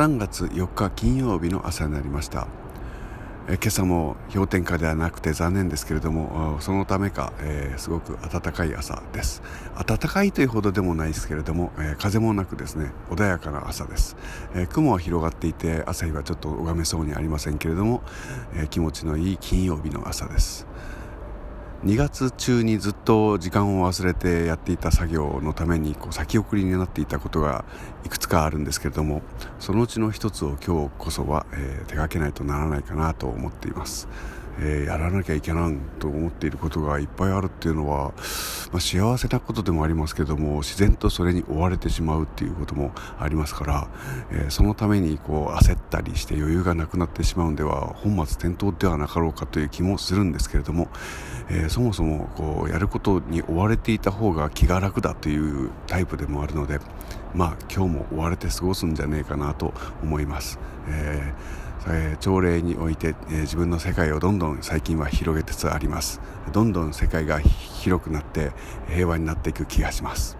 3月4日金曜日の朝になりました。え今朝も氷点下ではなくて残念ですけれどもそのためか、えー、すごく暖かい朝です。暖かいというほどでもないですけれども、えー、風もなくですね穏やかな朝です、えー、雲は広がっていて朝日はちょっと拝めそうにありませんけれども、え気持ちのいい金曜日の朝です。2月中にずっと時間を忘れてやっていた作業のためにこう先送りになっていたことがいくつかあるんですけれどもそのうちの一つを今日こそは、えー、手がけないとならないかなと思っています。えー、やらなきゃいけないと思っていることがいっぱいあるっていうのは、まあ、幸せなことでもありますけども自然とそれに追われてしまうっていうこともありますから、えー、そのためにこう焦ったりして余裕がなくなってしまうんでは本末転倒ではなかろうかという気もするんですけれども、えー、そもそもこうやることに追われていた方が気が楽だというタイプでもあるのでまあ今日も追われて過ごすんじゃねえかなと思います。えーえ、朝礼において、えー、自分の世界をどんどん最近は広げつつありますどんどん世界が広くなって平和になっていく気がします。